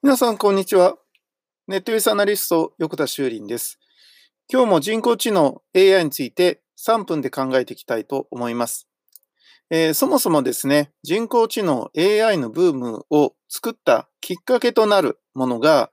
皆さん、こんにちは。ネットユースアナリスト、横田修林です。今日も人工知能 AI について3分で考えていきたいと思います。えー、そもそもですね、人工知能 AI のブームを作ったきっかけとなるものが、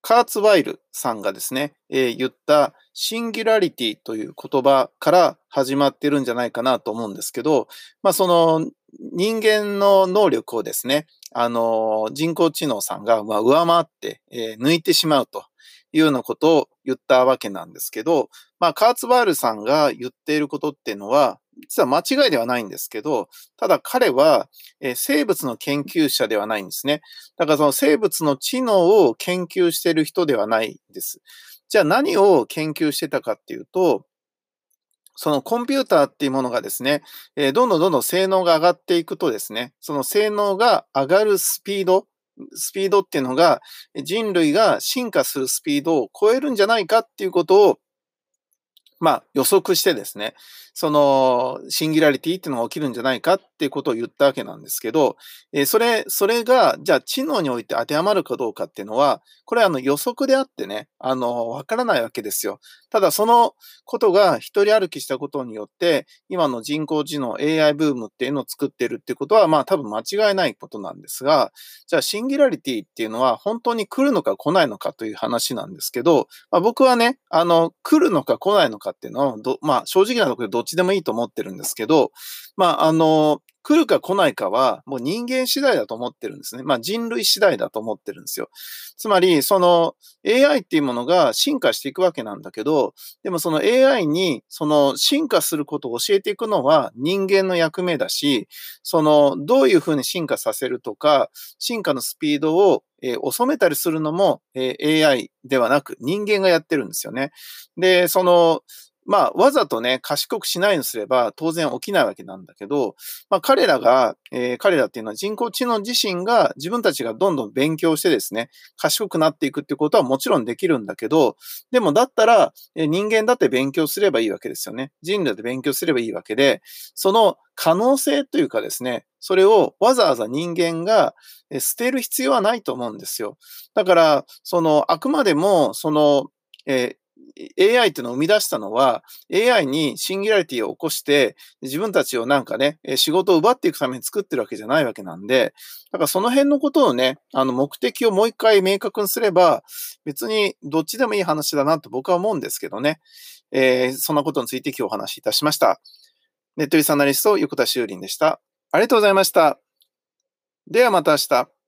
カーツワイルさんがですね、えー、言ったシンギュラリティという言葉から始まってるんじゃないかなと思うんですけど、まあその人間の能力をですね、あの、人工知能さんが、ま、上回って、えー、抜いてしまうというようなことを言ったわけなんですけど、まあ、カーツバールさんが言っていることっていうのは、実は間違いではないんですけど、ただ彼は、えー、生物の研究者ではないんですね。だからその生物の知能を研究している人ではないです。じゃあ何を研究してたかっていうと、そのコンピューターっていうものがですね、えどんどんどんどん性能が上がっていくとですね、その性能が上がるスピード、スピードっていうのが人類が進化するスピードを超えるんじゃないかっていうことをまあ予測してですね、そのシンギュラリティっていうのが起きるんじゃないかっていうことを言ったわけなんですけど、え、それ、それが、じゃあ知能において当てはまるかどうかっていうのは、これはあの予測であってね、あの、わからないわけですよ。ただそのことが一人歩きしたことによって、今の人工知能 AI ブームっていうのを作ってるっていうことは、まあ多分間違いないことなんですが、じゃあシンギュラリティっていうのは本当に来るのか来ないのかという話なんですけど、まあ、僕はね、あの、来るのか来ないのかっていうのは、まあ正直なところでどっちでもいいと思ってるんですけど、まああの、来るか来ないかは、もう人間次第だと思ってるんですね。まあ人類次第だと思ってるんですよ。つまり、その AI っていうものが進化していくわけなんだけど、でもその AI にその進化することを教えていくのは人間の役目だし、そのどういうふうに進化させるとか、進化のスピードをえー、収めたりするのも、えー、AI ではなく人間がやってるんですよね。で、そのまあ、わざとね、賢くしないにすれば当然起きないわけなんだけど、まあ、彼らが、えー、彼らっていうのは人工知能自身が自分たちがどんどん勉強してですね、賢くなっていくっていうことはもちろんできるんだけど、でもだったら、えー、人間だって勉強すればいいわけですよね。人類で勉強すればいいわけで、その可能性というかですね、それをわざわざ人間が捨てる必要はないと思うんですよ。だから、その、あくまでも、その、えー AI っていうのを生み出したのは、AI にシンギュラリティを起こして、自分たちをなんかね、仕事を奪っていくために作ってるわけじゃないわけなんで、だからその辺のことをね、あの目的をもう一回明確にすれば、別にどっちでもいい話だなと僕は思うんですけどね。えー、そんなことについて今日お話しいたしました。ネットリスアナリスト、横田修林でした。ありがとうございました。ではまた明日。